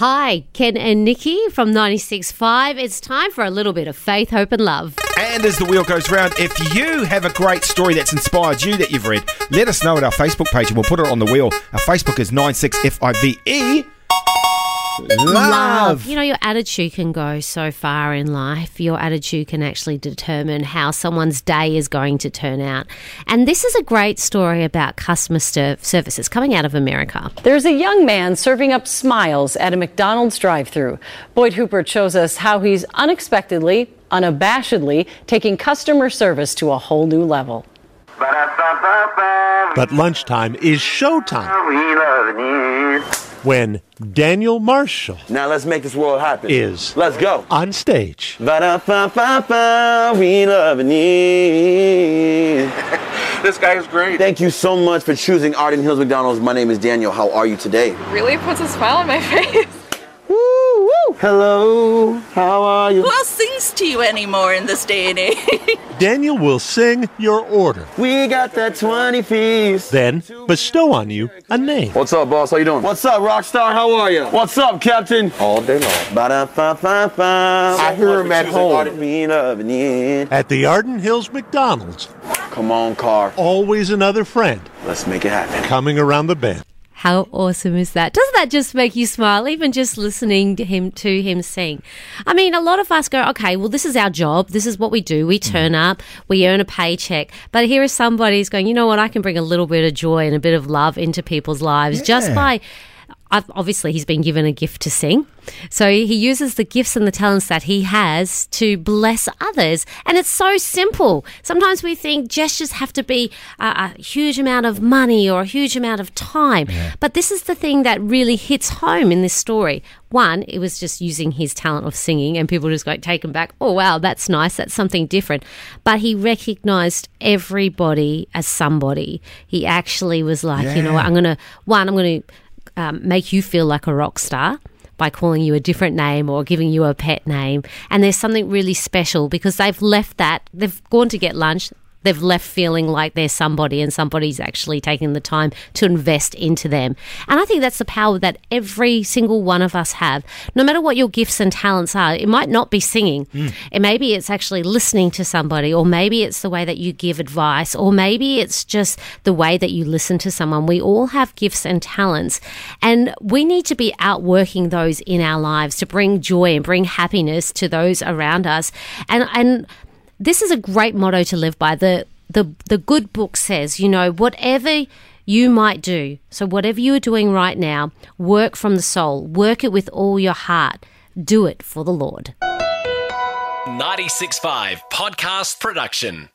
Hi, Ken and Nikki from 96.5. It's time for a little bit of faith, hope, and love. And as the wheel goes round, if you have a great story that's inspired you that you've read, let us know at our Facebook page and we'll put it on the wheel. Our Facebook is 96FIVE. Love. You know, your attitude can go so far in life. Your attitude can actually determine how someone's day is going to turn out. And this is a great story about customer ser- services coming out of America. There's a young man serving up smiles at a McDonald's drive through. Boyd Huppert shows us how he's unexpectedly, unabashedly taking customer service to a whole new level. But lunchtime is showtime when Daniel Marshall Now let's make this world happen. is Let's go. on stage. Ba-da-ba-ba-ba, we love you. This guy is great. Thank you so much for choosing Arden Hills McDonald's. My name is Daniel. How are you today? really puts a smile on my face. Woo, woo. Hello. How are you? Who else sings to you anymore in this day and age? Daniel will sing your order, We got that 20 piece. then bestow on you a name. What's up, boss? How you doing? What's up, Rockstar? How are you? What's up, Captain? All day long. Ba-da-ba-ba-ba. I hear him at home. We love you. At the Arden Hills McDonald's, Come on, car. always another friend Let's make it happen. coming around the bend. How awesome is that? Doesn't that just make you smile, even just listening to him to him sing? I mean, a lot of us go, okay, well, this is our job. This is what we do. We mm. turn up, we earn a paycheck. But here is somebody who's going, you know what? I can bring a little bit of joy and a bit of love into people's lives just by. Obviously, he's been given a gift to sing. So he uses the gifts and the talents that he has to bless others. And it's so simple. Sometimes we think gestures have to be a, a huge amount of money or a huge amount of time. But this is the thing that really hits home in this story. One, it was just using his talent of singing, and people just got taken back. Oh, wow, that's nice. That's something different. But he recognized everybody as somebody. He actually was like, you know what, I'm going to, one, I'm going to um, make you feel like a rock star by calling you a different name or giving you a pet name. And there's something really special because they've left that, they've gone to get lunch. They've left feeling like they're somebody and somebody's actually taking the time to invest into them. And I think that's the power that every single one of us have. No matter what your gifts and talents are, it might not be singing. Hmm. It maybe it's actually listening to somebody, or maybe it's the way that you give advice, or maybe it's just the way that you listen to someone. We all have gifts and talents, and we need to be outworking those in our lives to bring joy and bring happiness to those around us. And and this is a great motto to live by. The the the good book says, you know, whatever you might do. So whatever you are doing right now, work from the soul. Work it with all your heart. Do it for the Lord. 96.5 Podcast Production.